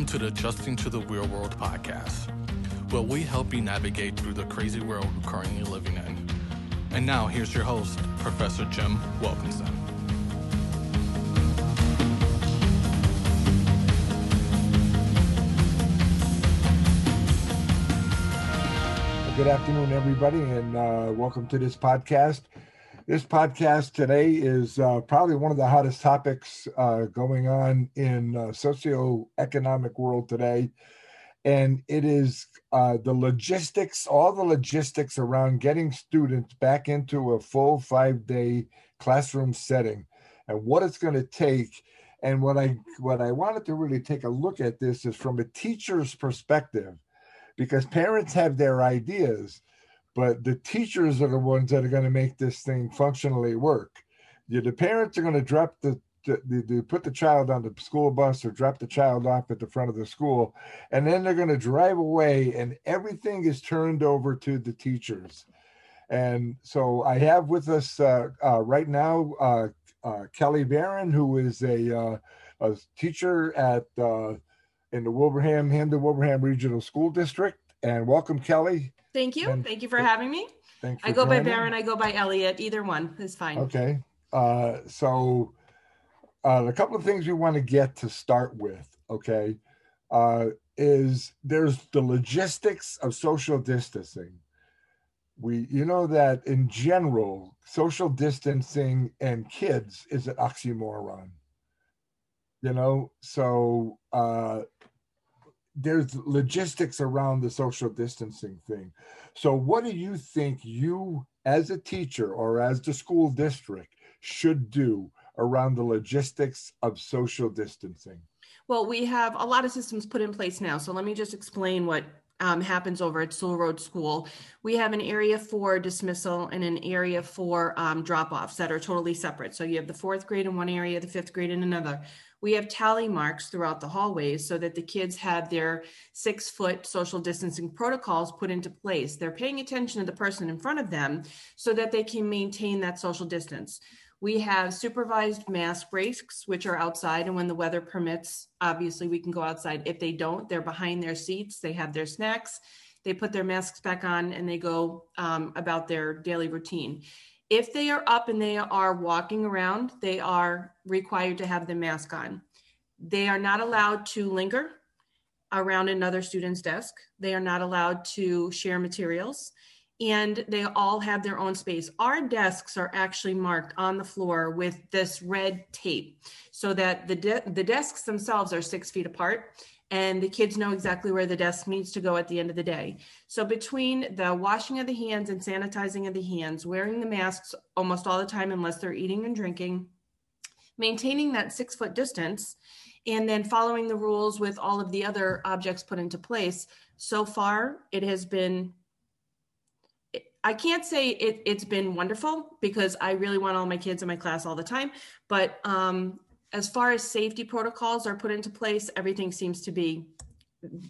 Welcome to the Adjusting to the Real World podcast, where we help you navigate through the crazy world we're currently living in. And now, here's your host, Professor Jim Wilkinson. Good afternoon, everybody, and uh, welcome to this podcast. This podcast today is uh, probably one of the hottest topics uh, going on in uh, socioeconomic world today, and it is uh, the logistics, all the logistics around getting students back into a full five-day classroom setting, and what it's going to take. And what I what I wanted to really take a look at this is from a teacher's perspective because parents have their ideas, but the teachers are the ones that are going to make this thing functionally work. The, the parents are going to drop the, the, the, put the child on the school bus or drop the child off at the front of the school, and then they're going to drive away, and everything is turned over to the teachers. And so I have with us uh, uh, right now uh, uh Kelly Barron, who is a, uh, a teacher at uh, in the Wilbraham, Hampden Wilbraham Regional School District. And welcome, Kelly. Thank you. And Thank you for having me. Thanks. I go by Barron, I go by Elliott. Either one is fine. Okay. Uh, so, uh, a couple of things we want to get to start with. Okay, uh, is there's the logistics of social distancing. We, you know, that in general, social distancing and kids is an oxymoron. You know, so uh, there's logistics around the social distancing thing. So, what do you think you, as a teacher or as the school district, should do around the logistics of social distancing? Well, we have a lot of systems put in place now. So, let me just explain what um, happens over at Soule Road School. We have an area for dismissal and an area for um, drop offs that are totally separate. So, you have the fourth grade in one area, the fifth grade in another we have tally marks throughout the hallways so that the kids have their six foot social distancing protocols put into place. They're paying attention to the person in front of them so that they can maintain that social distance. We have supervised mask breaks, which are outside, and when the weather permits, obviously we can go outside. If they don't, they're behind their seats, they have their snacks, they put their masks back on, and they go um, about their daily routine if they are up and they are walking around, they are required to have the mask on. They are not allowed to linger around another student's desk. They are not allowed to share materials and they all have their own space. Our desks are actually marked on the floor with this red tape so that the, de- the desks themselves are six feet apart and the kids know exactly where the desk needs to go at the end of the day. So between the washing of the hands and sanitizing of the hands, wearing the masks almost all the time unless they're eating and drinking, maintaining that six foot distance, and then following the rules with all of the other objects put into place. So far, it has been. I can't say it, has been wonderful because I really want all my kids in my class all the time, but um, as far as safety protocols are put into place, everything seems to be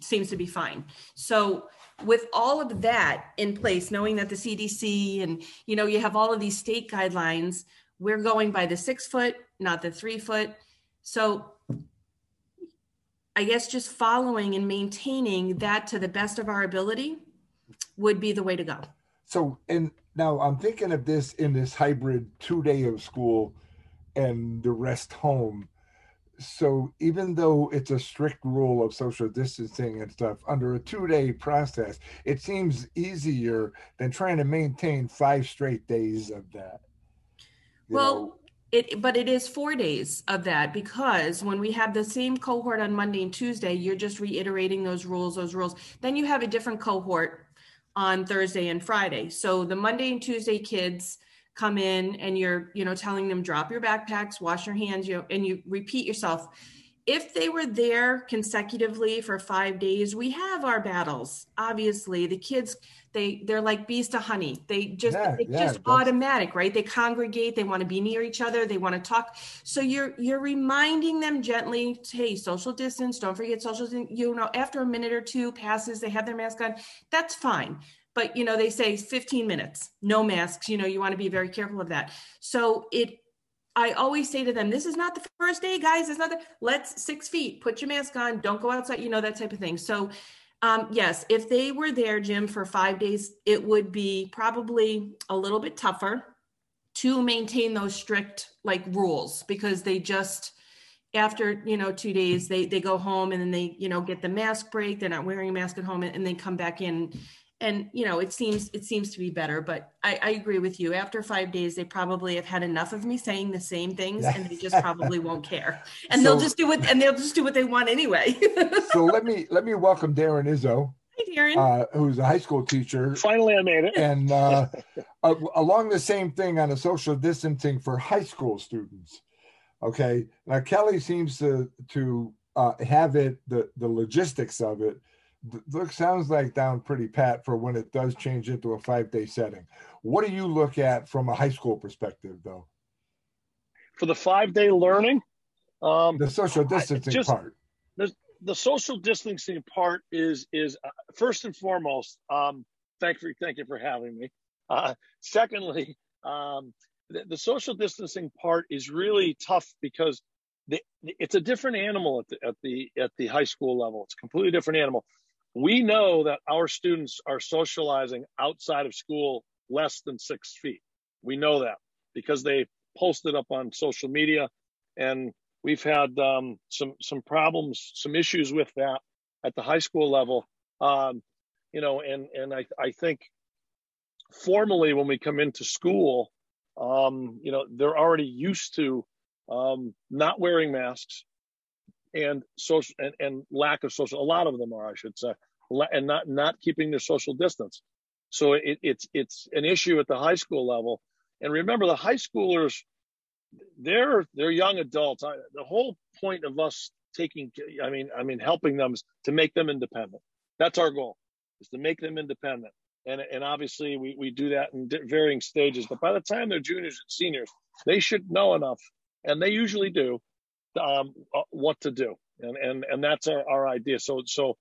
seems to be fine. So with all of that in place, knowing that the CDC and you know you have all of these state guidelines, we're going by the six foot, not the three foot. So I guess just following and maintaining that to the best of our ability would be the way to go. So and now I'm thinking of this in this hybrid two day of school and the rest home. So even though it's a strict rule of social distancing and stuff, under a two-day process, it seems easier than trying to maintain five straight days of that. well, know? it but it is four days of that because when we have the same cohort on Monday and Tuesday, you're just reiterating those rules, those rules. Then you have a different cohort on Thursday and Friday. So the Monday and Tuesday kids come in and you're you know telling them drop your backpacks wash your hands you know, and you repeat yourself. If they were there consecutively for five days we have our battles obviously. The kids they they're like bees to honey. They just yeah, it's yeah, just automatic right? They congregate they want to be near each other they want to talk. So you're you're reminding them gently hey social distance don't forget social you know after a minute or two passes they have their mask on that's fine but you know they say 15 minutes no masks you know you want to be very careful of that so it I always say to them, this is not the first day, guys. It's not the let's six feet, put your mask on, don't go outside, you know, that type of thing. So um, yes, if they were there, Jim, for five days, it would be probably a little bit tougher to maintain those strict like rules because they just after you know two days they they go home and then they you know get the mask break they're not wearing a mask at home and, and they come back in and you know it seems it seems to be better but I, I, agree with you. After five days they probably have had enough of me saying the same things and they just probably won't care. And so, they'll just do what and they'll just do what they want anyway. So let me let me welcome darren izzo Hi, Darren. Uh, who's a high school teacher. Finally i made it. And uh, uh, along the same thing on a social distancing for high school students okay? Now kelly seems to to uh, have it the the logistics of it look sounds like down pretty pat for when it does change into a five day setting. What do you look at from a high school perspective, though? For the five day learning, um, the social distancing just, part. The, the social distancing part is is uh, first and foremost. Um, thank you, thank you for having me. Uh, secondly, um, the, the social distancing part is really tough because the, it's a different animal at the at the at the high school level. It's a completely different animal we know that our students are socializing outside of school less than six feet. We know that because they posted up on social media, and we've had um, some some problems, some issues with that at the high school level. Um, you know, and and I I think formally when we come into school, um, you know, they're already used to um, not wearing masks, and social and, and lack of social. A lot of them are, I should say, and not not keeping their social distance. So it, it's it's an issue at the high school level. And remember, the high schoolers, they're they're young adults. I, the whole point of us taking, I mean, I mean, helping them is to make them independent. That's our goal, is to make them independent. And and obviously we we do that in varying stages. But by the time they're juniors and seniors, they should know enough, and they usually do, um, uh, what to do. And and and that's our, our idea. So so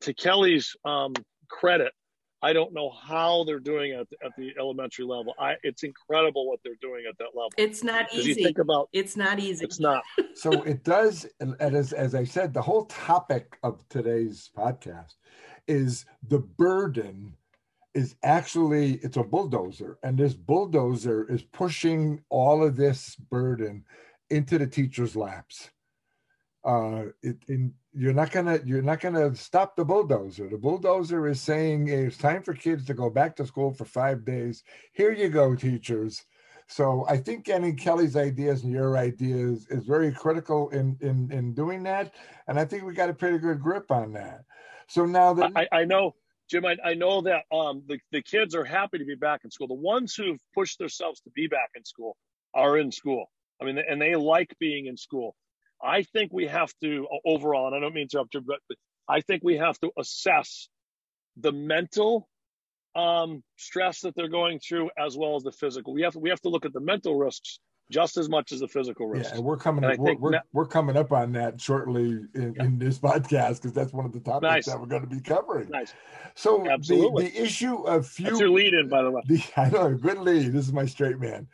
to Kelly's um, credit, I don't know how they're doing it at the elementary level. I, it's incredible what they're doing at that level. It's not easy. You think about it's not easy. It's not. so it does, and as as I said, the whole topic of today's podcast is the burden is actually it's a bulldozer, and this bulldozer is pushing all of this burden into the teacher's laps. Uh, it, in, you're not gonna you're not gonna stop the bulldozer. The bulldozer is saying it's time for kids to go back to school for five days. Here you go, teachers. So I think getting Kelly's ideas and your ideas is very critical in in in doing that, and I think we got a pretty good grip on that. So now that I, I know, Jim, I, I know that um, the the kids are happy to be back in school. The ones who've pushed themselves to be back in school are in school. I mean, and they like being in school. I think we have to overall, and I don't mean to interrupt you, but I think we have to assess the mental um, stress that they're going through as well as the physical. We have to, we have to look at the mental risks just as much as the physical risks. Yeah, we're coming. Up, we're, we're, we're, coming up on that shortly in, yeah. in this podcast because that's one of the topics nice. that we're going to be covering. Nice. So Absolutely. The, the issue of few. That's your lead in, by the way. The, I know, good lead. This is my straight man.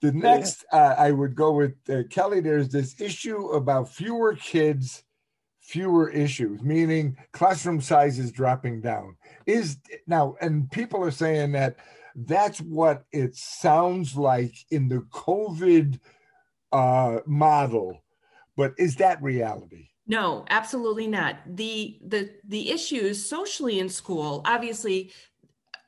The next, uh, I would go with uh, Kelly. There's this issue about fewer kids, fewer issues, meaning classroom size is dropping down. Is now, and people are saying that that's what it sounds like in the COVID uh, model, but is that reality? No, absolutely not. The the the issues socially in school, obviously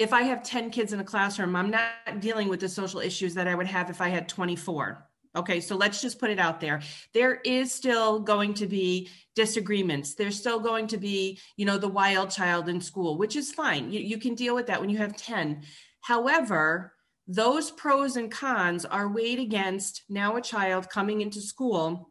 if I have 10 kids in a classroom, I'm not dealing with the social issues that I would have if I had 24. Okay, so let's just put it out there. There is still going to be disagreements. There's still going to be, you know, the wild child in school, which is fine. You, you can deal with that when you have 10. However, those pros and cons are weighed against now a child coming into school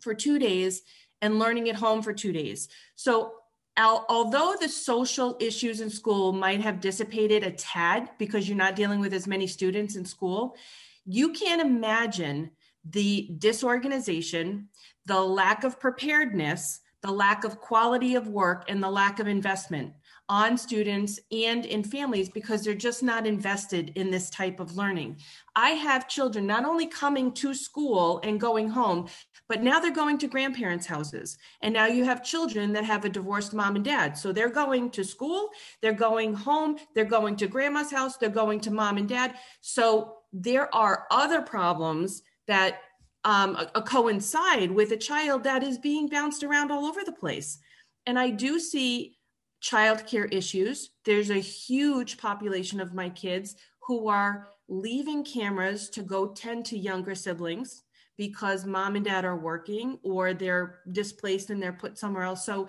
for two days and learning at home for two days. So although the social issues in school might have dissipated a tad because you're not dealing with as many students in school, you can't imagine the disorganization, the lack of preparedness, the lack of quality of work, and the lack of investment. On students and in families because they're just not invested in this type of learning. I have children not only coming to school and going home, but now they're going to grandparents' houses. And now you have children that have a divorced mom and dad. So they're going to school, they're going home, they're going to grandma's house, they're going to mom and dad. So there are other problems that um, a, a coincide with a child that is being bounced around all over the place. And I do see childcare issues. There's a huge population of my kids who are leaving cameras to go tend to younger siblings because mom and dad are working or they're displaced and they're put somewhere else. So,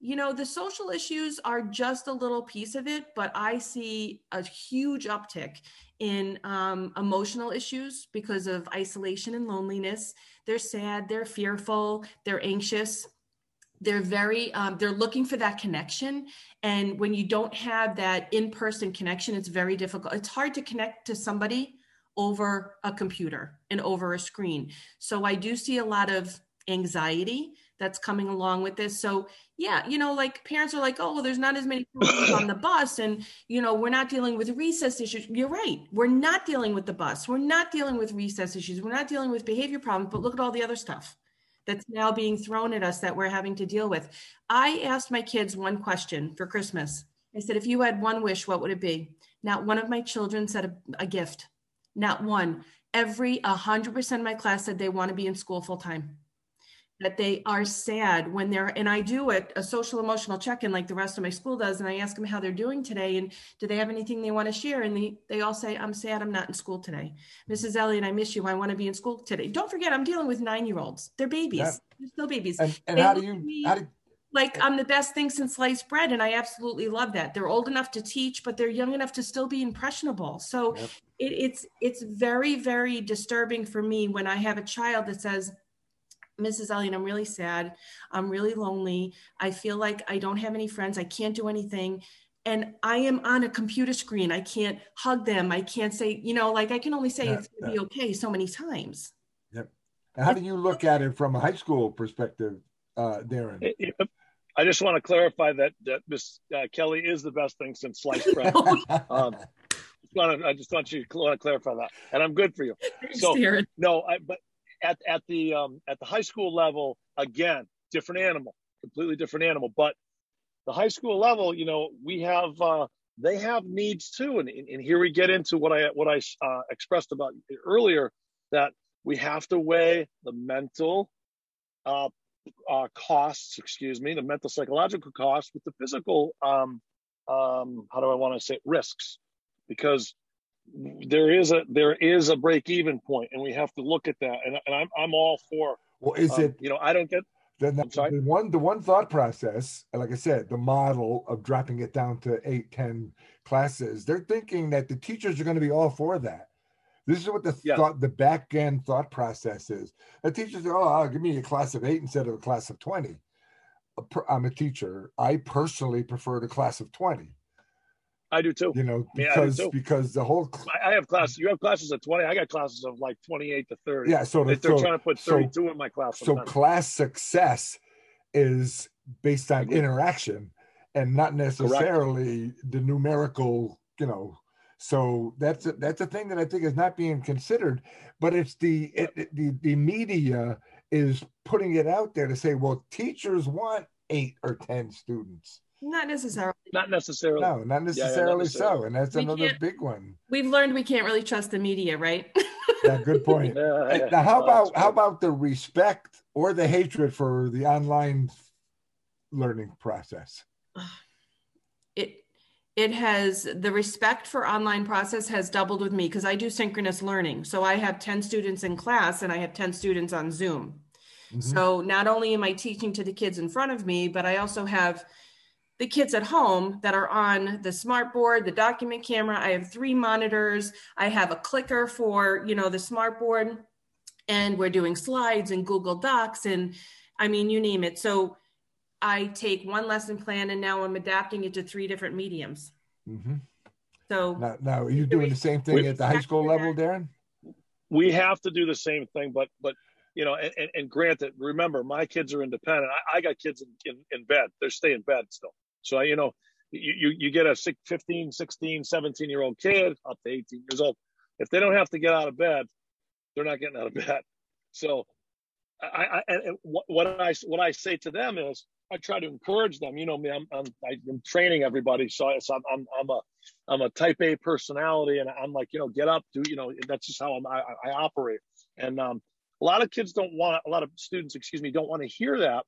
you know, the social issues are just a little piece of it, but I see a huge uptick in um, emotional issues because of isolation and loneliness. They're sad, they're fearful, they're anxious they're very um, they're looking for that connection. And when you don't have that in-person connection it's very difficult it's hard to connect to somebody over a computer and over a screen. So i do see a lot of anxiety that's coming along with this. So yeah you know like parents are like oh well there's not as many on the bus and you know we're not dealing with recess issues. You're right. We're not dealing with the bus. We're not dealing with recess issues. We're not dealing with behavior problems but look at all the other stuff that's now being thrown at us that we're having to deal with. I asked my kids one question for Christmas. I said, if you had one wish, what would it be? Not one of my children said a, a gift. Not one. Every 100% of my class said they want to be in school full time that they are sad when they're and i do it a social emotional check-in like the rest of my school does and i ask them how they're doing today and do they have anything they want to share and they, they all say i'm sad i'm not in school today mrs elliott i miss you i want to be in school today don't forget i'm dealing with nine year olds they're babies yeah. they're still babies and, and how do you how do like I'm the best thing since sliced bread, and I absolutely love that. They're old enough to teach, but they're young enough to still be impressionable. So yep. it, it's it's very very disturbing for me when I have a child that says, Mrs. Elliott, I'm really sad. I'm really lonely. I feel like I don't have any friends. I can't do anything. And I am on a computer screen. I can't hug them. I can't say, you know, like I can only say yeah, it's going to yeah. be okay so many times. Yep. How do you look at it from a high school perspective, uh, Darren? I just want to clarify that, that Miss uh, Kelly is the best thing since sliced bread. um, I just want you to clarify that, and I'm good for you. So, no, I, but at at the um, at the high school level, again, different animal, completely different animal. But the high school level, you know, we have uh, they have needs too, and and here we get into what I what I uh, expressed about earlier that we have to weigh the mental uh, uh, costs, excuse me, the mental psychological costs with the physical. Um, um, how do I want to say it? risks? Because there is a there is a break even point, and we have to look at that. And, and I'm I'm all for. Well, is um, it? You know, I don't get. The, the one the one thought process, like I said, the model of dropping it down to eight ten classes. They're thinking that the teachers are going to be all for that. This is what the yeah. thought, the back end thought process is. The teachers "Oh, give me a class of eight instead of a class of 20. I'm a teacher. I personally prefer the class of 20 I do too. You know, because yeah, because the whole I have classes. You have classes of twenty. I got classes of like twenty eight to thirty. Yeah, so the, they're so, trying to put thirty two so, in my class. Sometimes. So class success is based on interaction and not necessarily Correct. the numerical. You know, so that's a, that's a thing that I think is not being considered. But it's the it, the the media is putting it out there to say, well, teachers want eight or ten students not necessarily. Not necessarily. No, not necessarily, yeah, not necessarily. so. And that's we another big one. We've learned we can't really trust the media, right? yeah, good point. yeah, now, how about how about the respect or the hatred for the online learning process? It it has the respect for online process has doubled with me because I do synchronous learning. So I have 10 students in class and I have 10 students on Zoom. Mm-hmm. So not only am I teaching to the kids in front of me, but I also have the kids at home that are on the smart board, the document camera. I have three monitors. I have a clicker for, you know, the smart board and we're doing slides and Google Docs and I mean, you name it. So I take one lesson plan and now I'm adapting it to three different mediums. Mm-hmm. So now, now, are you doing the same thing at the high school level, Darren? We have to do the same thing, but but you know, and, and granted, remember, my kids are independent. I, I got kids in, in, in bed; they're staying in bed still. So, you know, you, you, you get a 15, 16, 17 year old kid up to 18 years old. If they don't have to get out of bed, they're not getting out of bed. So I, I and what I what I say to them is I try to encourage them. You know me, I'm I'm, I'm training everybody, so, so I'm, I'm I'm a I'm a Type A personality, and I'm like you know get up, do you know that's just how I'm, I, I operate. And um, a lot of kids don't want a lot of students, excuse me, don't want to hear that,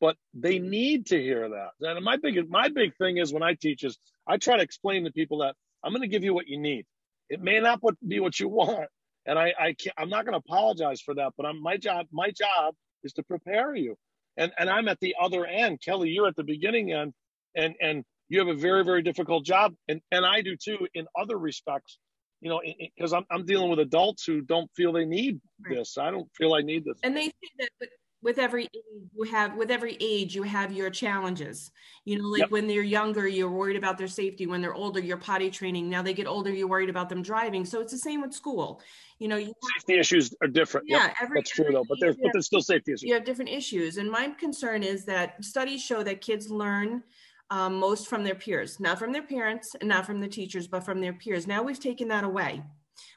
but they need to hear that. And my big my big thing is when I teach is I try to explain to people that I'm going to give you what you need. It may not be what you want, and I, I can't, I'm not going to apologize for that. But I'm my job. My job is to prepare you, and and I'm at the other end. Kelly, you're at the beginning end, and and you have a very very difficult job, and and I do too in other respects. You know, because I'm I'm dealing with adults who don't feel they need right. this. I don't feel I need this. And they say that, but with every age you have with every age you have your challenges. You know like yep. when they're younger you're worried about their safety. When they're older you're potty training. Now they get older you're worried about them driving. So it's the same with school. You know you safety issues are different. Yeah yep. every, that's true every though but there's but there's still safety issues. you have different issues. And my concern is that studies show that kids learn um, most from their peers. Not from their parents and not from the teachers but from their peers. Now we've taken that away.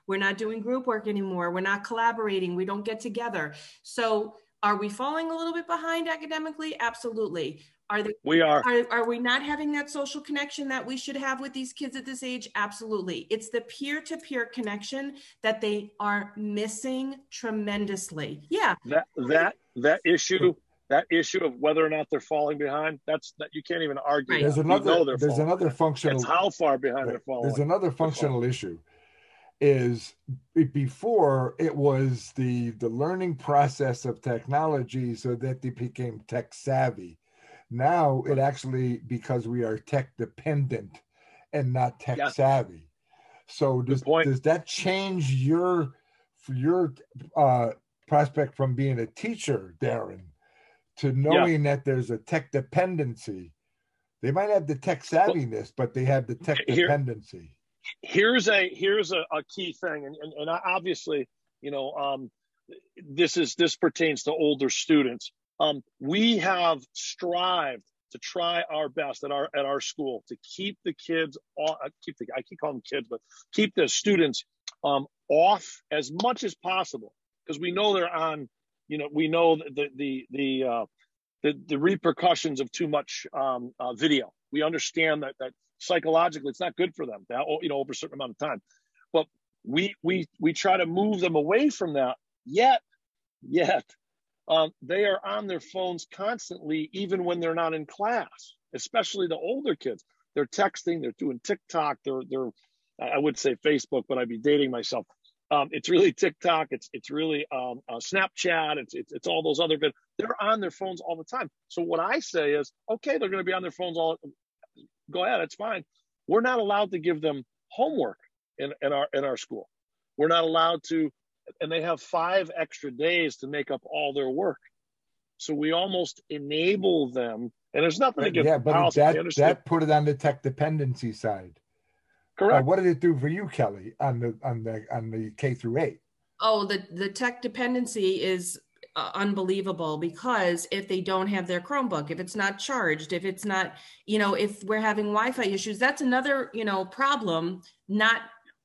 We're not doing group work anymore. We're not collaborating. We don't get together. So are we falling a little bit behind academically? Absolutely. Are they, we are. are. Are we not having that social connection that we should have with these kids at this age? Absolutely. It's the peer-to-peer connection that they are missing tremendously. Yeah. That that that issue that issue of whether or not they're falling behind that's that you can't even argue right. there's another there's another functional it's how far behind right. they're falling there's another functional issue is before it was the the learning process of technology so that they became tech savvy. Now it actually because we are tech dependent and not tech yeah. savvy. So does, does that change your your uh, prospect from being a teacher darren to knowing yeah. that there's a tech dependency? They might have the tech savviness but they have the tech Here, dependency here's a here's a, a key thing, and, and, and obviously, you know, um, this is this pertains to older students. Um, we have strived to try our best at our at our school to keep the kids off, uh, keep the I keep calling them kids, but keep the students um, off as much as possible because we know they're on. You know, we know the the the uh, the, the repercussions of too much um, uh, video. We understand that that psychologically it's not good for them that you know over a certain amount of time. But we we we try to move them away from that yet yet um, they are on their phones constantly even when they're not in class especially the older kids. They're texting they're doing tiktok they're they're i would say facebook but i'd be dating myself. Um, it's really tiktok it's it's really um, uh, snapchat it's, it's it's all those other bits they're on their phones all the time. So what i say is okay they're going to be on their phones all go ahead, it's fine. We're not allowed to give them homework in, in our in our school. We're not allowed to, and they have five extra days to make up all their work. So we almost enable them, and there's nothing to against yeah, but that that put it on the tech dependency side. Correct. Uh, what did it do for you, Kelly, on the on the on the K through eight? Oh, the the tech dependency is uh, unbelievable because if they don't have their Chromebook, if it's not charged, if it's not, you know, if we're having Wi-Fi issues, that's another, you know, problem. Not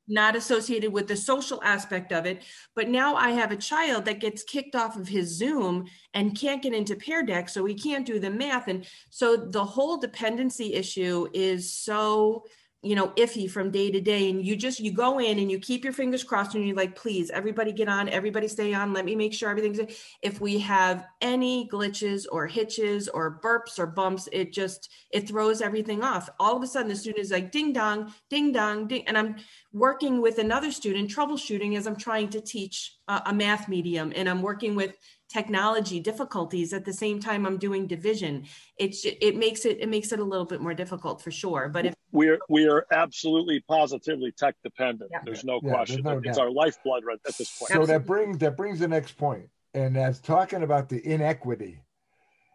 not associated with the social aspect of it. But now I have a child that gets kicked off of his Zoom and can't get into Pear Deck, so he can't do the math. And so the whole dependency issue is so you know iffy from day to day and you just you go in and you keep your fingers crossed and you're like please everybody get on everybody stay on let me make sure everything's if we have any glitches or hitches or burps or bumps it just it throws everything off. All of a sudden the student is like ding dong ding dong ding and i'm working with another student troubleshooting as i'm trying to teach a, a math medium and i'm working with technology difficulties at the same time I'm doing division. It's it makes it it makes it a little bit more difficult for sure. But if we're we are absolutely positively tech dependent. Yeah. There's no yeah, question. No it's doubt. our lifeblood right at this point. So that brings that brings the next point, and that's talking about the inequity.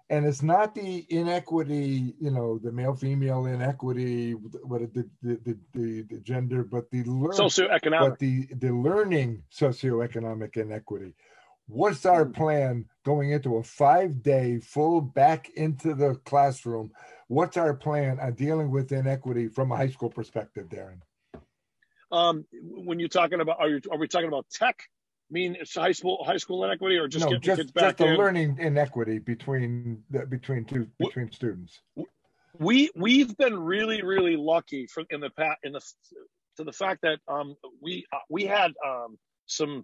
And it's not the inequity, you know, the male female inequity, what the the, the, the, the gender, but the learn, socioeconomic, but the the learning socioeconomic inequity what's our plan going into a five day full back into the classroom what's our plan on dealing with inequity from a high school perspective, Darren? Um, when you're talking about, are, you, are we talking about tech? I mean, it's high school high school inequity, or just no, getting just, kids back just the in? learning inequity between the, between two between students. We we've been really really lucky for in the past in the to the fact that um, we uh, we had um, some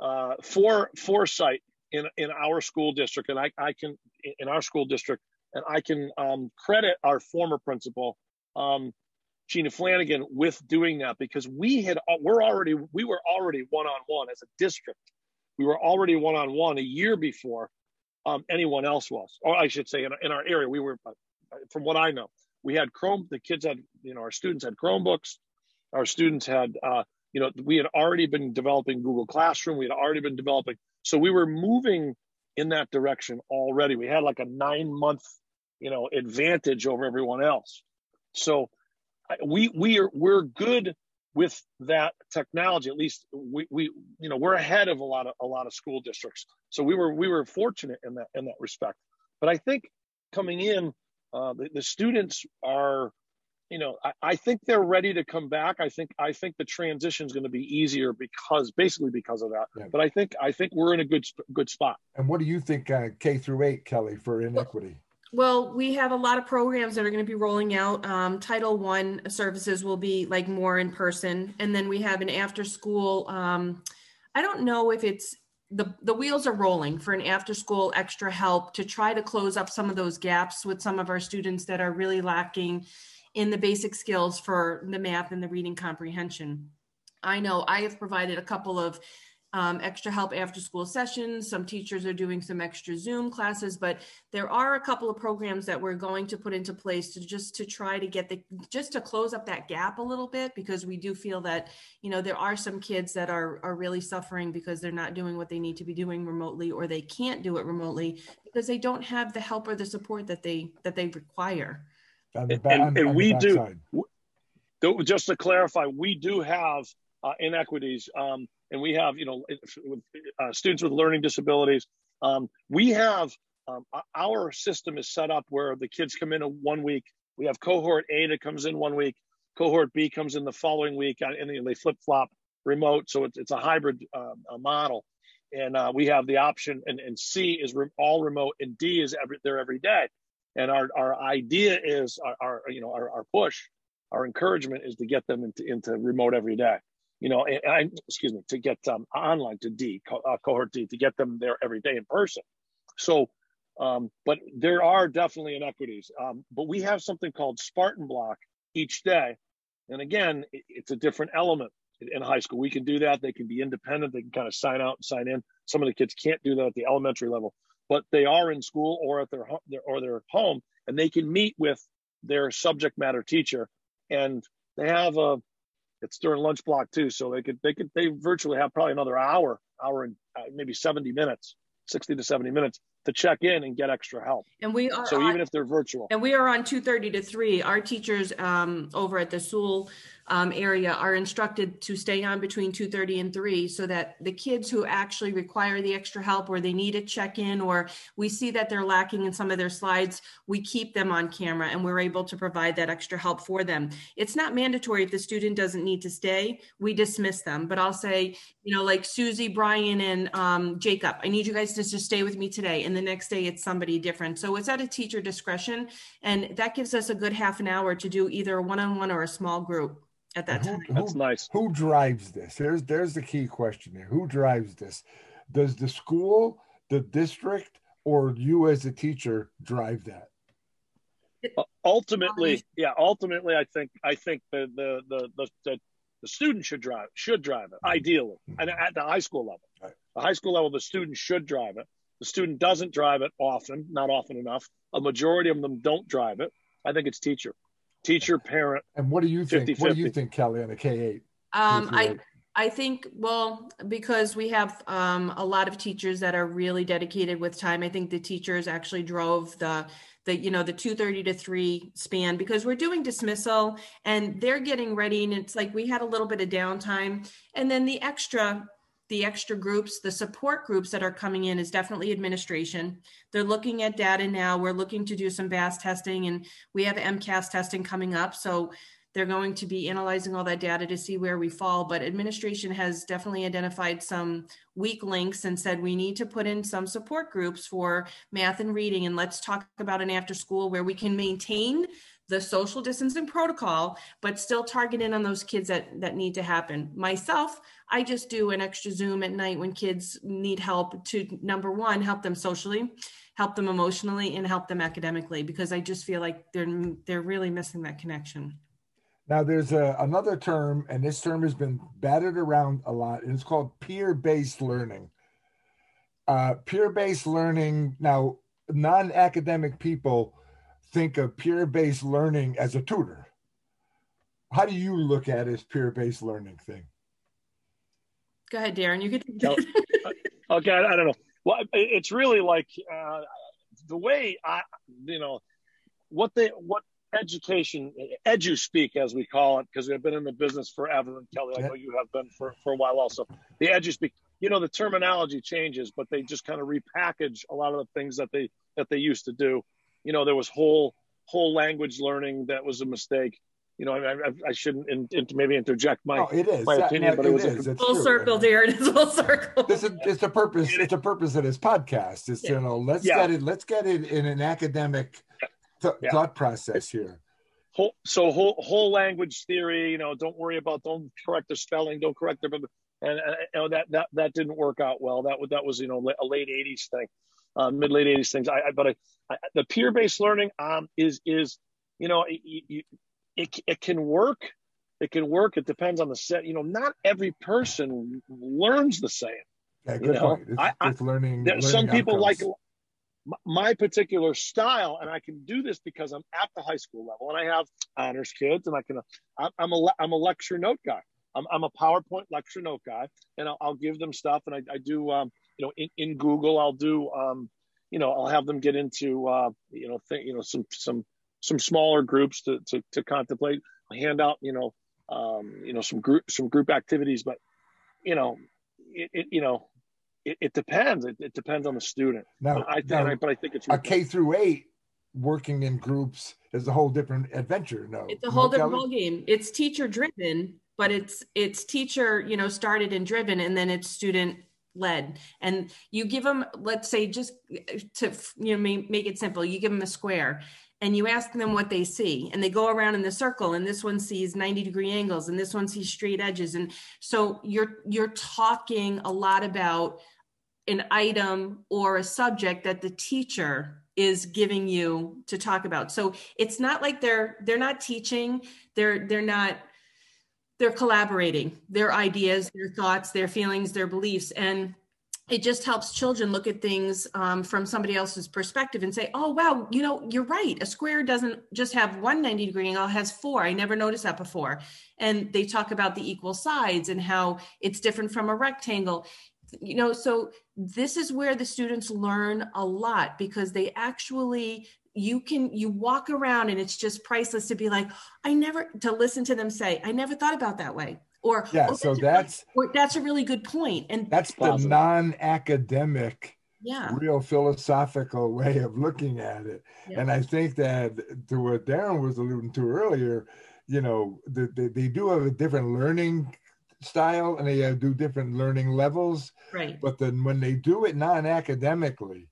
uh, for foresight in in our school district, and I I can in our school district, and I can um, credit our former principal. Um, Gina Flanagan with doing that because we had we're already we were already one on one as a district. We were already one on one a year before um, anyone else was, or I should say, in, in our area, we were. Uh, from what I know, we had Chrome. The kids had, you know, our students had Chromebooks. Our students had, uh, you know, we had already been developing Google Classroom. We had already been developing, so we were moving in that direction already. We had like a nine month, you know, advantage over everyone else. So we we are we're good with that technology at least we, we you know we're ahead of a lot of a lot of school districts so we were we were fortunate in that in that respect but i think coming in uh, the, the, students are you know I, I, think they're ready to come back i think i think the transition is going to be easier because basically because of that yeah. but i think i think we're in a good good spot and what do you think uh, k through eight kelly for inequity well, we have a lot of programs that are going to be rolling out. Um, Title One services will be like more in person, and then we have an after school. Um, I don't know if it's the the wheels are rolling for an after school extra help to try to close up some of those gaps with some of our students that are really lacking in the basic skills for the math and the reading comprehension. I know I have provided a couple of um, extra help after school sessions. Some teachers are doing some extra Zoom classes, but there are a couple of programs that we're going to put into place to just to try to get the just to close up that gap a little bit because we do feel that you know there are some kids that are are really suffering because they're not doing what they need to be doing remotely or they can't do it remotely because they don't have the help or the support that they that they require. And, and, and we do. Just to clarify, we do have uh, inequities. Um, and we have, you know, uh, students with learning disabilities, um, we have um, our system is set up where the kids come in one week. We have cohort A that comes in one week, cohort B comes in the following week, uh, and they flip flop remote. So it's, it's a hybrid uh, model. And uh, we have the option, and, and C is re- all remote, and D is every, there every day. And our, our idea is our, our you know our, our push, our encouragement is to get them into, into remote every day you know, and, excuse me, to get um, online to D, co- uh, cohort D, to get them there every day in person. So, um, but there are definitely inequities. Um, but we have something called Spartan Block each day. And again, it, it's a different element in high school. We can do that. They can be independent. They can kind of sign out and sign in. Some of the kids can't do that at the elementary level, but they are in school or at their, their or their home, and they can meet with their subject matter teacher, and they have a it's during lunch block too, so they could they could they virtually have probably another hour, hour and uh, maybe seventy minutes, sixty to seventy minutes to check in and get extra help. And we are so on, even if they're virtual. And we are on two thirty to three. Our teachers um, over at the Soule um, area are instructed to stay on between 2.30 and 3 so that the kids who actually require the extra help or they need a check-in or we see that they're lacking in some of their slides we keep them on camera and we're able to provide that extra help for them. It's not mandatory if the student doesn't need to stay we dismiss them. But i'll say you know like susie brian and um, jacob i need you guys to just stay with me today and the next day it's somebody different. So it's at a teacher discretion and that gives us a good half an hour to do either a one-on-one or a small group at that who, time. That's nice. Who drives this? There's there's the key question here. Who drives this? Does the school, the district, or you as a teacher drive that? Uh, ultimately, yeah. Ultimately, I think I think the the the the, the, the student should drive should drive it ideally, mm-hmm. and at the high school level. Right. The high school level, the student should drive it. The student doesn't drive it often, not often enough. A majority of them don't drive it. I think it's teacher teacher parent. And what do you think? 50, what do you think, Kelly, on a K eight? Um, I I think well because we have um, a lot of teachers that are really dedicated with time. I think the teachers actually drove the the you know the 2:30 to 3 span because we're doing dismissal and they're getting ready and it's like we had a little bit of downtime and then the extra the extra groups, the support groups that are coming in is definitely administration. They're looking at data now. We're looking to do some BAS testing and we have MCAS testing coming up. So they're going to be analyzing all that data to see where we fall. But administration has definitely identified some weak links and said we need to put in some support groups for math and reading. And let's talk about an after school where we can maintain the social distancing protocol, but still target in on those kids that, that need to happen. Myself, I just do an extra Zoom at night when kids need help to number one, help them socially, help them emotionally, and help them academically because I just feel like they're they're really missing that connection. Now, there's a, another term, and this term has been battered around a lot, and it's called peer based learning. Uh, peer based learning, now, non academic people think of peer based learning as a tutor. How do you look at this peer based learning thing? Go ahead, Darren. You could. no, okay, I, I, don't know. Well, it's really like uh, the way I, you know, what they what education, edu speak as we call it, because we've been in the business forever. And Kelly, I know you have been for, for a while also. The edu speak, you know, the terminology changes, but they just kind of repackage a lot of the things that they that they used to do. You know, there was whole whole language learning that was a mistake. You know, I, I, I shouldn't in, in, maybe interject my, oh, it is. my opinion, but it, it was is. A, full true. circle, Darren. It's full circle. This is it's the purpose. It's the purpose of this podcast. Is yeah. you know, let's yeah. get it. Let's get it in an academic th- yeah. thought process here. Whole, so whole whole language theory, you know, don't worry about, don't correct the spelling, don't correct their, and uh, you know that that that didn't work out well. That that was you know a late '80s thing, uh, mid late '80s things. I, I but I, I, the peer based learning um is is you know it, it it can work. It can work. It depends on the set. You know, not every person learns the same. Yeah, good you know? point. It's, I, it's learning. Learning some people outcomes. like my particular style, and I can do this because I'm at the high school level and I have honors kids, and I can. I'm a I'm a lecture note guy. I'm, I'm a PowerPoint lecture note guy, and I'll, I'll give them stuff, and I, I do um, you know in, in Google I'll do um, you know I'll have them get into uh, you know th- you know some some some smaller groups to to, to contemplate. I hand out you know um, you know some group some group activities, but you know it, it you know it, it depends. It, it, depends on the student. Now, I, now, I, but I think it's a K through eight working in groups is a whole different adventure. No, it's a whole no, different ball game. It's teacher driven, but it's it's teacher you know started and driven, and then it's student led. And you give them, let's say, just eh, to you know make, make it simple, you give them a square and you ask them what they see and they go around in the circle and this one sees 90 degree angles and this one sees straight edges and so you're you're talking a lot about an item or a subject that the teacher is giving you to talk about so it's not like they're they're not teaching they're they're not they're collaborating their ideas their thoughts their feelings their beliefs and it just helps children look at things um, from somebody else's perspective and say, oh, wow, you know, you're right. A square doesn't just have one 90 degree angle, it has four. I never noticed that before. And they talk about the equal sides and how it's different from a rectangle. You know, so this is where the students learn a lot because they actually you can you walk around and it's just priceless to be like i never to listen to them say i never thought about that way. Or yeah oh, so that's or, that's a really good point and that's the non-academic yeah. real philosophical way of looking at it. Yeah. and i think that to what darren was alluding to earlier you know the, the, they do have a different learning style and they uh, do different learning levels. Right. But then when they do it non-academically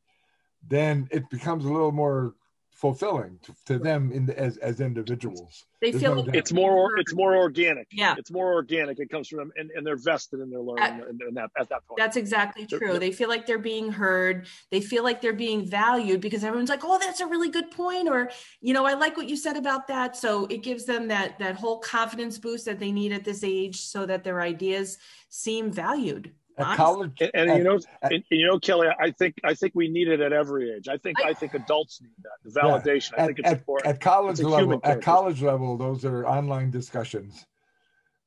then it becomes a little more fulfilling to, to them in the, as as individuals. They There's feel no it's more it's more organic. Yeah, it's more organic. It comes from them, and, and they're vested in their learning at, in, in that at that point. That's exactly true. they feel like they're being heard. They feel like they're being valued because everyone's like, "Oh, that's a really good point," or you know, "I like what you said about that." So it gives them that that whole confidence boost that they need at this age, so that their ideas seem valued at college and, and at, you know at, and, you know kelly i think i think we need it at every age. I think i, I think adults need that. The validation yeah, i think it's important. at college level at college level those are online discussions.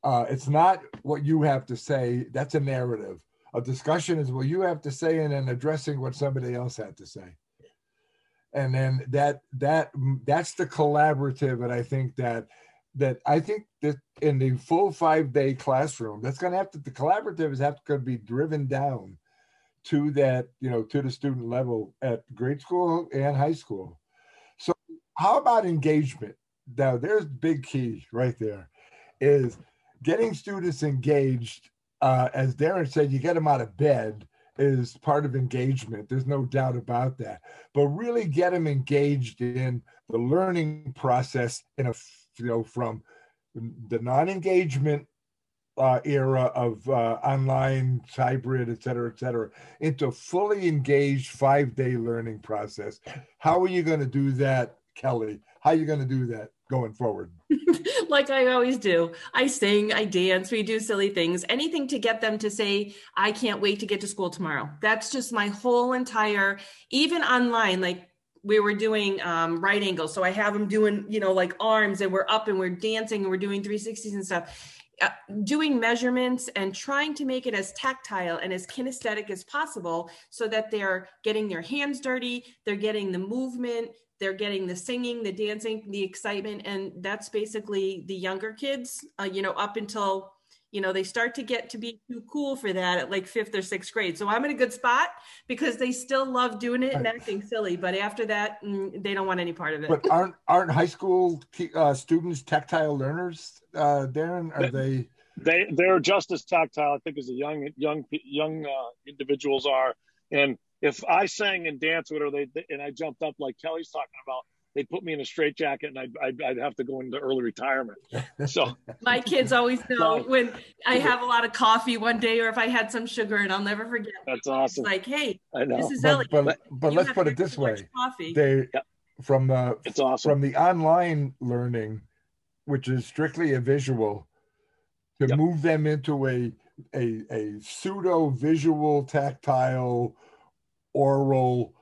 Uh, it's not what you have to say that's a narrative. A discussion is what you have to say and then addressing what somebody else had to say. And then that that that's the collaborative and i think that that i think that in the full five day classroom, that's going to have to, the collaborative is have to be driven down to that, you know, to the student level at grade school and high school. So, how about engagement? Now, there's big key right there is getting students engaged. Uh, as Darren said, you get them out of bed is part of engagement. There's no doubt about that. But really get them engaged in the learning process in a you know from the non-engagement uh, era of uh, online, hybrid, et cetera, et cetera, into fully engaged five-day learning process. How are you going to do that, Kelly? How are you going to do that going forward? like I always do. I sing, I dance, we do silly things, anything to get them to say, I can't wait to get to school tomorrow. That's just my whole entire, even online, like we were doing um, right angles. So I have them doing, you know, like arms and we're up and we're dancing and we're doing 360s and stuff. Uh, doing measurements and trying to make it as tactile and as kinesthetic as possible so that they're getting their hands dirty, they're getting the movement, they're getting the singing, the dancing, the excitement. And that's basically the younger kids, uh, you know, up until you know they start to get to be too cool for that at like fifth or sixth grade. So i'm in a good spot because they still love doing it and acting silly but after that mm, they don't want any part of it. But aren't aren't high school uh, students tactile learners uh, darren? Are they they they're just as tactile i think as the young young young uh, individuals are. And if i sang and danced with her they and i jumped up like kelly's talking about they'd put me in a straitjacket and I'd, I'd, I'd, have to go into early retirement. So my kids always know so, when I have a lot of coffee one day or if I had some sugar and I'll never forget. That's awesome. It's like, hey, I know. this is but, Ellie. But, but let's put it this way. Coffee. They, yep. from the, it's awesome. from the online learning, which is strictly a visual, to yep. move them into a, a, a pseudo visual, tactile, oral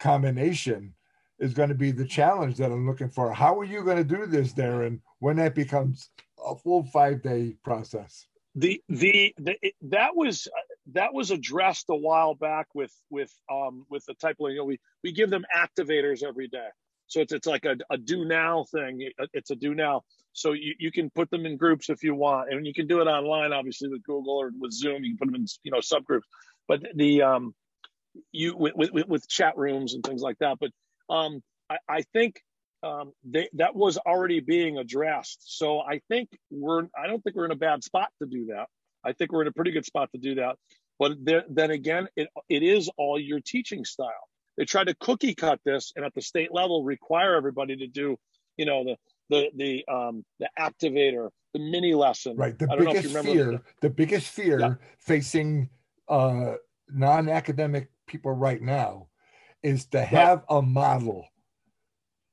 combination is going to be the challenge that I'm looking for. How are you going to do this, Darren, when that becomes a full five day process? The the, the it, that was that was addressed a while back with with um with the type of you know we we give them activators every day. So it's it's like a, a do now thing. It's a do now. So you, you can put them in groups if you want, and you can do it online, obviously with Google or with Zoom. You can put them in you know subgroups. But the um you with with, with chat rooms and things like that. But um, I, I, think um, they, that was already being addressed. So I think we're, I don't think we're in a bad spot to do that. I think we're in a pretty good spot to do that. But there, then again, it, it is all your teaching style. They try to cookie cut this and at the state level require everybody to do, you know, the, the, the, um, the activator, the mini lesson. Right. The biggest fear, the, the biggest fear yeah. facing uh, non-academic people right now is to have right. a model.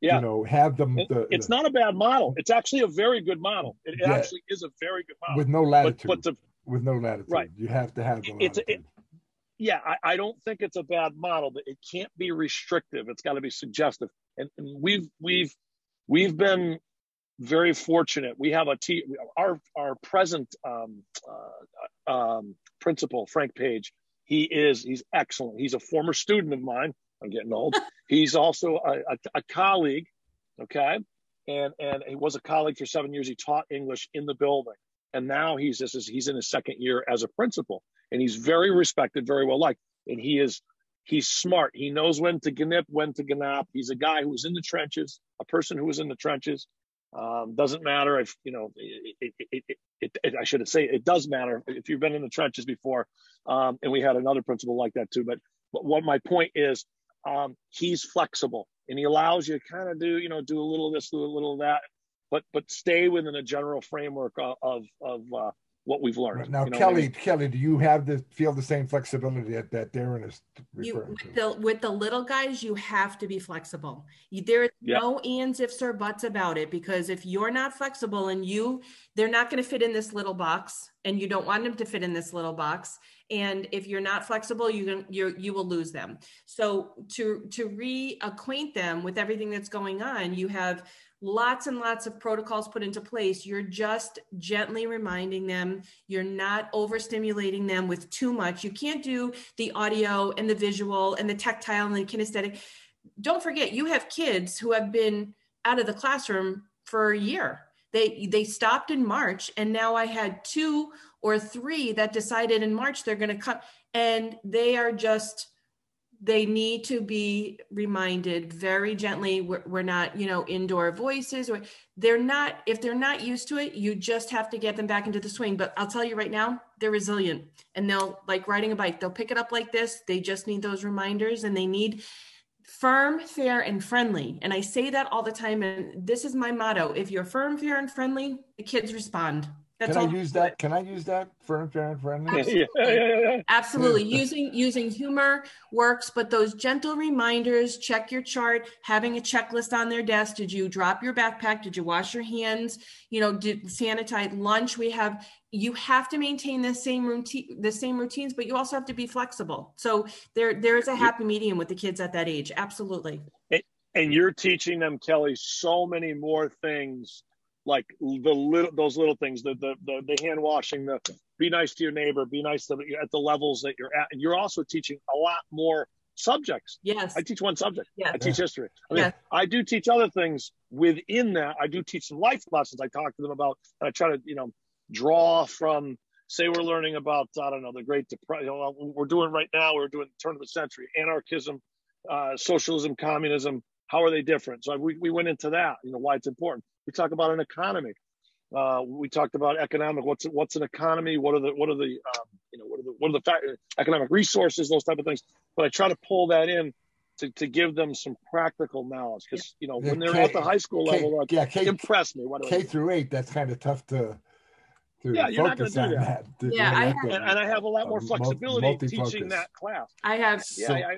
Yeah. You know, have them. The, it's the, not a bad model. It's actually a very good model. It, yeah. actually is a very good model. With no latitude. But, but to, with no latitude. Right. You have to have the it's it, yeah, I, I, don't think it's a bad model, but it can't be restrictive. It's got to be suggestive. And, and we've we've we've been very fortunate. We have a team. Our our present um, uh, um, principal, Frank Page. He is he's excellent. He's a former student of mine. I'm getting old. He's also a, a, a, colleague, okay, and and he was a colleague for seven years. He taught English in the building, and now he's this is he's in his second year as a principal, and he's very respected, very well liked, and he is he's smart. He knows when to gnip, when to gnap. He's a guy who was in the trenches, a person who was in the trenches. Um, doesn't matter if you know. It, it, it, I should say it does matter if you've been in the trenches before. Um, and we had another principal like that too. But, but what my point is, um, he's flexible and he allows you to kind of do, you know, do a little of this, do a little of that, but but stay within a general framework of of, of uh, what we've learned. Now, you know Kelly, I mean? Kelly, do you have the feel the same flexibility that, that Darren is referring you, to? The, with the little guys, you have to be flexible. There is yeah. no ands, ifs, or buts about it because if you're not flexible and you, they're not going to fit in this little box, and you don't want them to fit in this little box. And if you're not flexible, you can you you will lose them. So to to reacquaint them with everything that's going on, you have lots and lots of protocols put into place. You're just gently reminding them. You're not overstimulating them with too much. You can't do the audio and the visual and the tactile and the kinesthetic. Don't forget, you have kids who have been out of the classroom for a year. They they stopped in March, and now I had two or three that decided in March they're going to come, and they are just they need to be reminded very gently. We're, we're, not you know indoor voices. Or they're not if they're not used to it you just have to get them back into the swing. But i'll tell you right now they're resilient and they'll like riding a bike they'll pick it up like this. They just need those reminders and they need firm fair and friendly. And i say that all the time and this is my motto if you're firm fair and friendly the kids respond that's Can I use that? Can I use that for fair and friendly? Absolutely. Yeah, yeah, yeah. Absolutely. using using humor works, but those gentle reminders, check your chart, having a checklist on their desk. Did you drop your backpack? Did you wash your hands? You know, did sanitize lunch? We have you have to maintain the same routine the same routines, but you also have to be flexible. So there there is a happy medium with the kids at that age. Absolutely. And you're teaching them, Kelly, so many more things like the little those little things the, the the the, hand washing the be nice to your neighbor be nice to at the levels that you're at. And you're also teaching a lot more subjects. Yes. I teach one subject. Yeah. i teach history. I mean i do teach other things within that. I do teach some life lessons i talk to them about and i try to you know draw from say we're learning about i don't know the great depression you know, we're doing right now we're doing turn of the century anarchism uh, socialism communism how are they different? So we, we went into that you know why it's important we talk about an economy. Uh, we talked about economic. What's what's an economy? What are the what are the um, you know what are the what are the fact, economic resources? Those type of things. But I try to pull that in to, to give them some practical knowledge because you know when they're K, at the high school K, level, like, yeah, K, impress me. What K through eight, that's kind of tough to. to yeah, you're not going to do that. that. Yeah, I have, and, and, I have a lot more flexibility teaching that class. I have. So, yeah, I,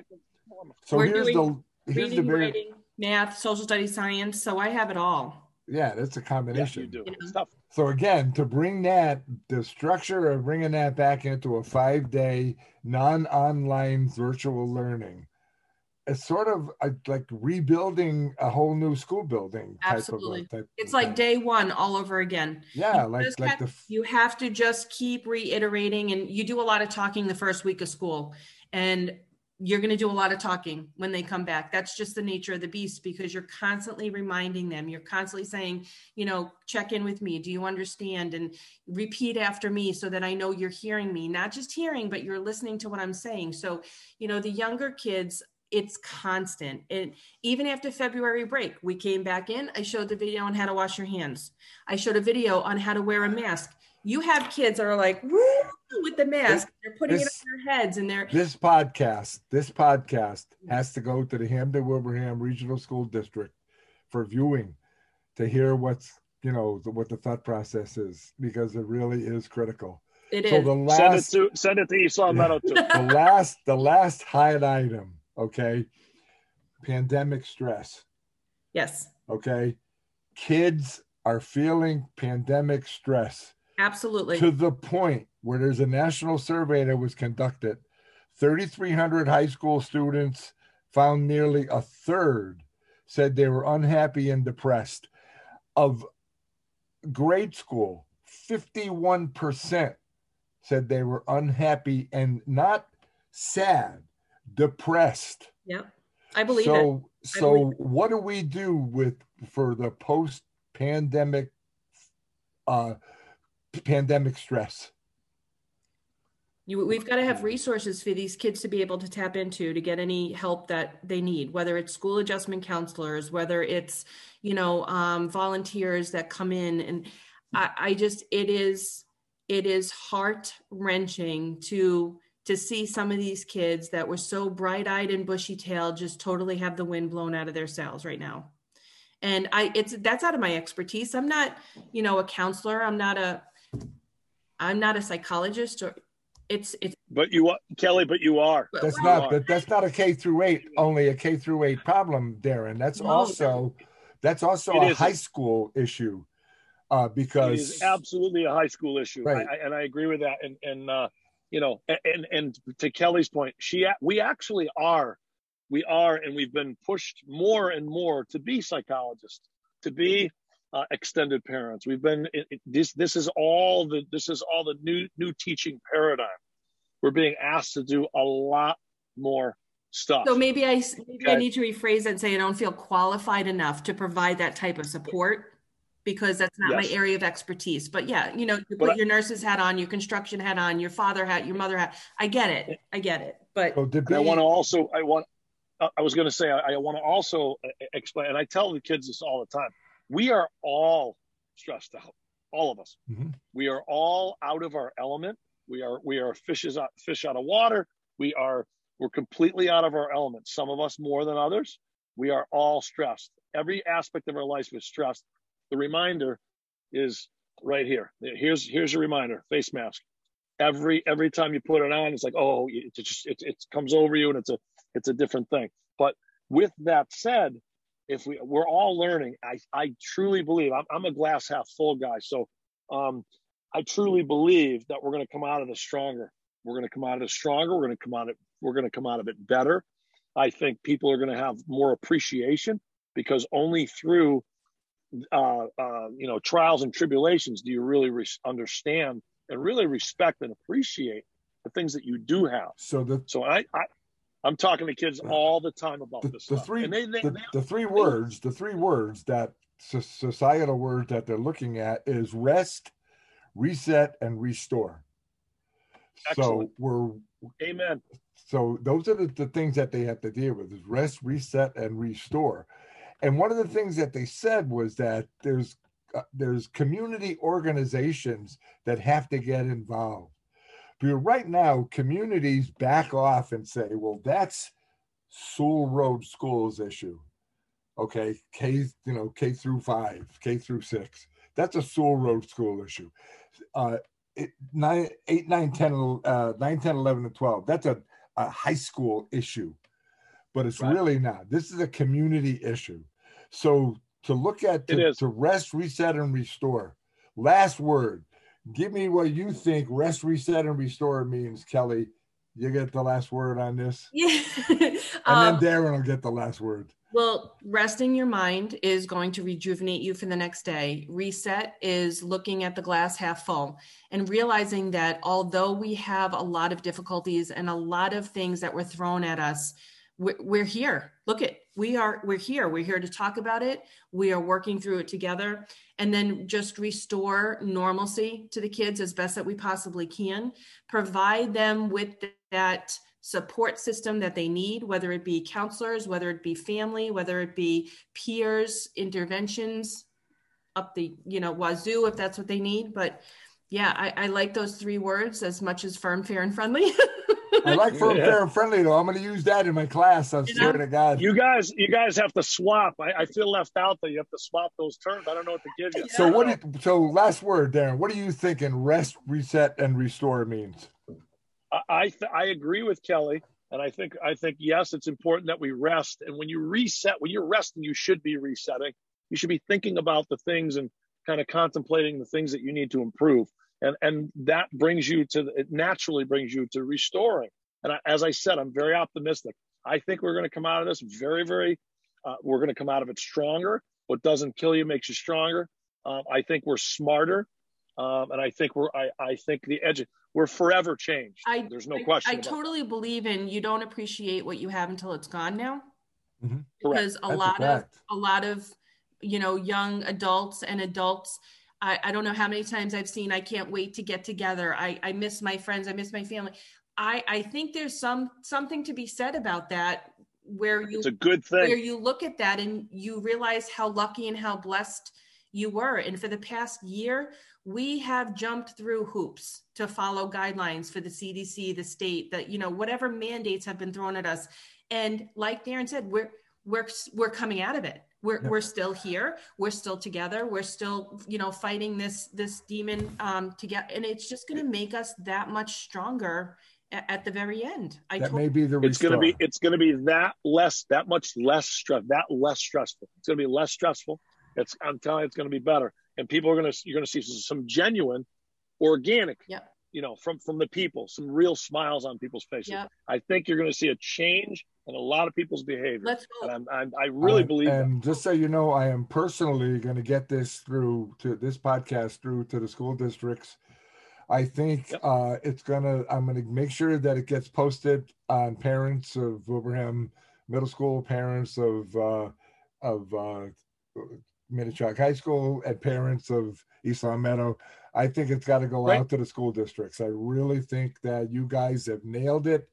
so here's the here's reading, the writing, math, social studies, science. So I have it all. Yeah, that's a combination. Yeah, you do. So again, to bring that, the structure of bringing that back into a five-day non-online virtual learning, it's sort of a, like rebuilding a whole new school building. Absolutely, type it's like day one all over again. Yeah, you like like have, the. You have to just keep reiterating, and you do a lot of talking the first week of school, and you're going to do a lot of talking when they come back. That's just the nature of the beast because you're constantly reminding them. You're constantly saying, you know, check in with me. Do you understand? And repeat after me so that I know you're hearing me, not just hearing, but you're listening to what I'm saying. So, you know, the younger kids, it's constant. And even after February break, we came back in. I showed the video on how to wash your hands. I showed a video on how to wear a mask you have kids that are like with the mask. They're putting this, it on their heads and they're this podcast this podcast has to go to the hampden wilbraham regional school district for viewing to hear what's you know the, what the thought process is because it really is critical. It so is. the last send it to send it to Esau Meadow too. the last the last hide item okay? Pandemic stress. Yes. Okay? Kids are feeling pandemic stress Absolutely. To the point where there's a national survey that was conducted. 3,300 high school students found nearly a third said they were unhappy and depressed. Of grade school, 51% said they were unhappy and not sad, depressed. Yeah, I believe so, it. So, believe what do we do with for the post pandemic uh, pandemic stress. You, we've got to have resources for these kids to be able to tap into to get any help that they need, whether it's school adjustment counselors, whether it's, you know, um, volunteers that come in. And I, I just, it is, it is heart wrenching to, to see some of these kids that were so bright eyed and bushy tailed just totally have the wind blown out of their sails right now. And I, it's, that's out of my expertise. I'm not, you know, a counselor. I'm not a, I'm not a psychologist or it's it's but you are Kelly, but you are. That's not but that's not a K through eight, only a K through eight problem, Darren. That's no, also that's also a high school issue. Uh, because it is absolutely a high school issue. Right. I, I, and I agree with that. And and uh, you know, and and to Kelly's point, she we actually are we are and we've been pushed more and more to be psychologists, to be uh, extended parents. We've been it, it, this. This is all the this is all the new new teaching paradigm. We're being asked to do a lot more stuff. So maybe I maybe okay. I need to rephrase and say I don't feel qualified enough to provide that type of support. because that's not Yes. my area of expertise. But yeah, you know, you But put I- your nurse's hat on, your construction hat on, your father hat, your mother hat. I get it. I get it. But So to And I want to also, I want, uh, I was going to say, I, I want to also uh, explain, and I tell the kids this all the time. We are all stressed out, all of us. Mhm. We are all out of our element. We are, we are fishes out, fish out of water. We are, we're completely out of our element. Some of us more than others. We are all stressed. Every aspect of our life is stressed. The reminder is right here. Here's, here's a reminder: face mask every every time you put it on it's like oh it just it, it comes over you and it's a it's a different thing but with that said if we we're all learning. I i truly believe i'm, I'm a glass half full guy. So um i truly believe that we're going to come out of this stronger. We're going to come out of this stronger. We're going to come out of we're going to come out of it better. I think people are going to have more appreciation because only through uh, uh, you know trials and tribulations do you really re- understand and really respect and appreciate the things that you do have. so the So I, I I'm talking to kids all the time about the, this the stuff. three and they, they, the, they- the three words the three words that societal words that they're looking at is rest reset and restore so we're amen. so those are the, the things that they have to deal with is rest reset and restore and one of the things that they said was that there's uh, there's community organizations that have to get involved right now communities back off and say well that's Soule Road Schools issue okay k you know k through five k through six that's a Soule Road School issue uh it, nine, eight, nine, 10, uh, 9, 10, 11, and 12. That's a, a high school issue, but it's Right. really not. This is a community issue. So to look at to, to rest, reset, and restore. Last word. Give me what you think rest, reset, and restore means, Kelly. You get the last word on this, yeah. and Um, then Darren will get the last word. Well, resting your mind is going to rejuvenate you for the next day. Reset is looking at the glass half full and realizing that although we have a lot of difficulties and a lot of things that were thrown at us, we're, we're here. Look at we are we're here. We're here to talk about it. We are working through it together, and then just restore normalcy to the kids as best that we possibly can. Provide them with that support system that they need, whether it be counselors, whether it be family, whether it be peers, interventions up the, you know, wazoo if that's what they need. But yeah, I, I like those three words as much as firm, fair, and friendly. I like firm, Yeah. fair, and friendly though. I'm going to use that in my class. I'm You know? to God. You guys, you guys have to swap. I, I feel left out there. You have to swap those terms. I don't know what to give you. So what? do- So last word, Darren. What are you thinking? Rest, reset, and restore means. I I, th- I agree with Kelly, and I think I think yes, it's important that we rest. And when you reset, when you're resting, you should be resetting. You should be thinking about the things and kind of contemplating the things that you need to improve. And and that brings you to it naturally brings you to restoring. And I, as I said, I'm very optimistic. I think we're going to come out of this very very. Uh, we're going to come out of it stronger. What doesn't kill you makes you stronger. Um, I think we're smarter. Um, and I think we're I, I think the edge we're forever changed. I, There's no I- question. I about that. totally believe in you don't appreciate what you have until it's gone now. Mhm. Correct. Because a That's a lot of a lot of you know young adults and adults I, I don't know how many times I've seen I can't wait to get together. I, I miss my friends, I miss my family. I, I think there's some something to be said about that where you It's a good thing where you look at that and you realize how lucky and how blessed you were. And for the past year, we have jumped through hoops to follow guidelines for the CDC, the state, that you know whatever mandates have been thrown at us. And like Darren said, we're we're we're coming out of it. We're Yep. we're still here. We're still together. We're still you know fighting this this demon um, together, and it's just going to make us that much stronger at, at the very end. I That told may be the It's going to be it's going to be that less that much less stress that less stressful. It's going to be less stressful. It's I'm telling you, it's going to be better, and people are going to you're going to see some genuine, organic. Yep. You know, from from the people, some real smiles on people's faces. Yep. I think you're going to see a change in a lot of people's behavior, Let's and. I'm, I'm I really Uh, believe that. And just so you know, I am personally going to get this through to this podcast through to the school districts. I think Yep. uh, it's gonna. I'm gonna make sure that it gets posted on parents of Wilbraham Middle School, parents of uh, of uh, Minnechaug High School and parents of East Longmeadow. I think it's got to go Right. out to the school districts. I really think that you guys have nailed it.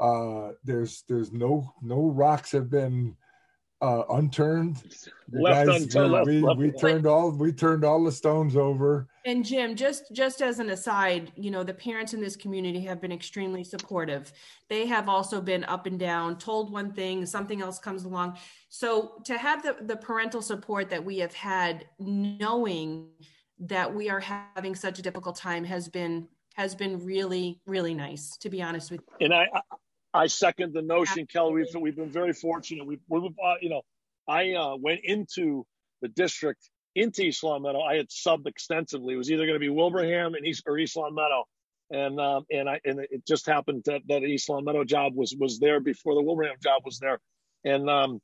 Uh, there's there's no no rocks have been uh, unturned. You Left guys, unturned, we, left- we, left we turned all we turned all the stones over. And Jim, just just as an aside, you know, the parents in this community have been extremely supportive. They have also been up and down, told one thing, something else comes along. So to have the, the parental support that we have had, knowing that we are having such a difficult time has been has been really, really nice, to be honest with you. And I, I, second the notion, Kelly. We've, we've been very fortunate. We've, we've uh, you know, I uh, went into the district into East Longmeadow. I had subbed extensively. It was either going to be Wilbraham and East or East Longmeadow, and um, and I and it just happened that that East Longmeadow job was was there before the Wilbraham job was there, and um,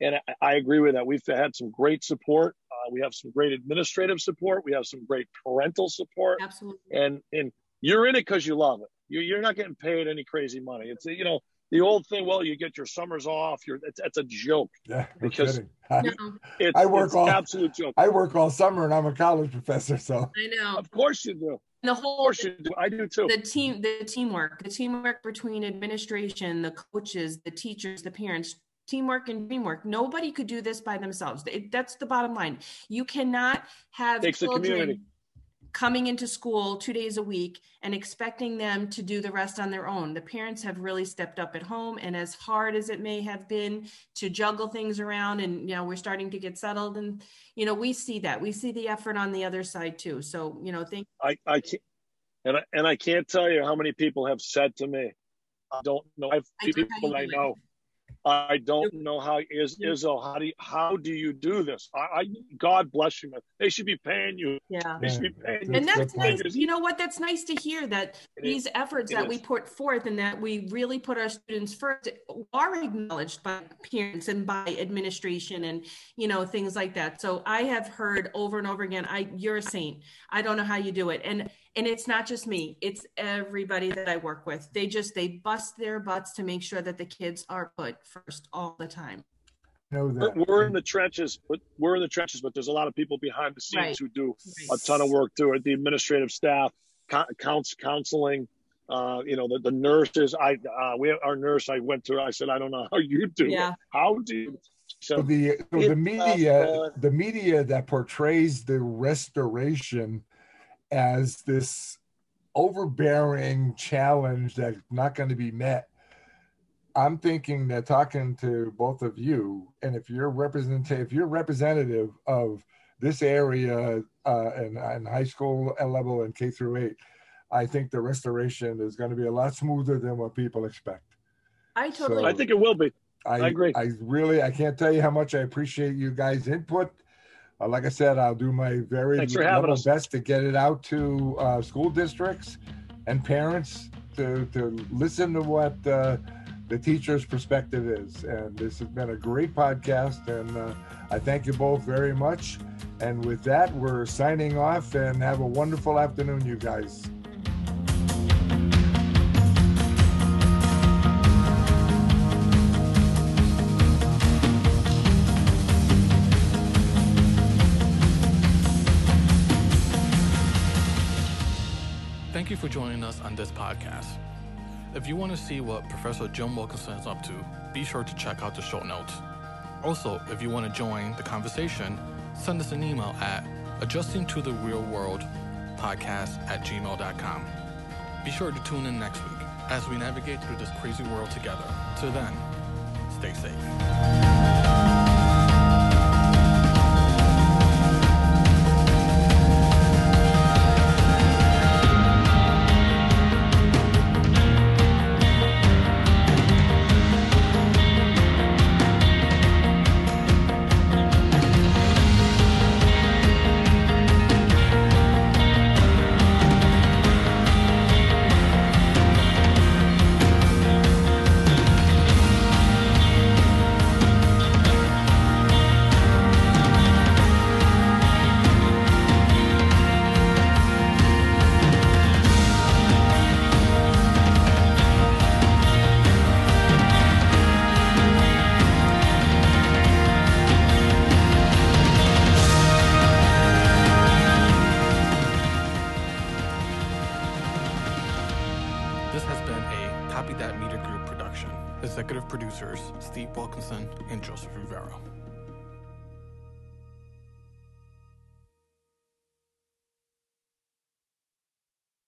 and I, I agree with that. We've had some great support. Uh, we have some great administrative support. We have some great parental support Absolutely. and and you're in it because you love it. You're you're not getting paid any crazy money. It's you know the old thing. Well, you get your summers off. You're it's, it's a joke. Yeah, Because- kidding. I, It's, I work it's all- absolute joke. I work all summer and I'm a college professor, so I know. Of course you do. The Of whole course you do. I do too. the team the teamwork the teamwork between administration the coaches the teachers the parents teamwork and teamwork nobody could do this by themselves It- that's the bottom line you cannot have Takes a community. children coming into school two days a week and expecting them to do the rest on their own the parents have really stepped up at home and as hard as it may have been to juggle things around and you know we're starting to get settled and you know we see that we see the effort on the other side too so you know thank I I can't. And I, and I can't tell you how many people have said to me, I don't know. I have I people I it. know. I don't know how is Izzo. How do you, how do you do this? I, I God bless you, man. They should be paying you. yeah They should be paying you. and That's that's nice you know what that's nice to hear that It these is. efforts It that we is. put forth and that we really put our students first are acknowledged by parents and by administration and you know things like that so i have heard over and over again i you're a saint i don't know how you do it and and it's not just me it's everybody that i work with they just they bust their butts to make sure that the kids are put first all the time know that. We're, we're in the trenches, but we're in the trenches. But there's a lot of people behind the scenes Right. who do Right. a ton of work too. The administrative staff, co- counts, counseling, uh, you know, the, the nurses. I uh, we our nurse. I went to. her, I said, I don't know how you do Yeah. it. How do you? So So the so the media uh, the media that portrays the restoration as this overbearing challenge that's not going to be met. I'm thinking that talking to both of you, and if you're represent if you're representative of this area uh, and, and high school level and K through eight, I think the restoration is going to be a lot smoother than what people expect. i totally So- I think it will be. I, I agree. I really, I can't tell you how much I appreciate you guys' input. Uh, like I said, I'll do my very Thanks for having level best to get it out to uh, school districts and parents to, to listen to what uh, the teacher's perspective is. And this has been a great podcast, and uh, I thank you both very much. And with that, we're signing off and have a wonderful afternoon, you guys. Thank you for joining us on this podcast. If you want to see what Professor Jim Wilkinson is up to, be sure to check out the show notes. Also, if you want to join the conversation, send us an email at adjusting to the real world podcast at gmail.com. Be sure to tune in next week as we navigate through this crazy world together. Till then, stay safe.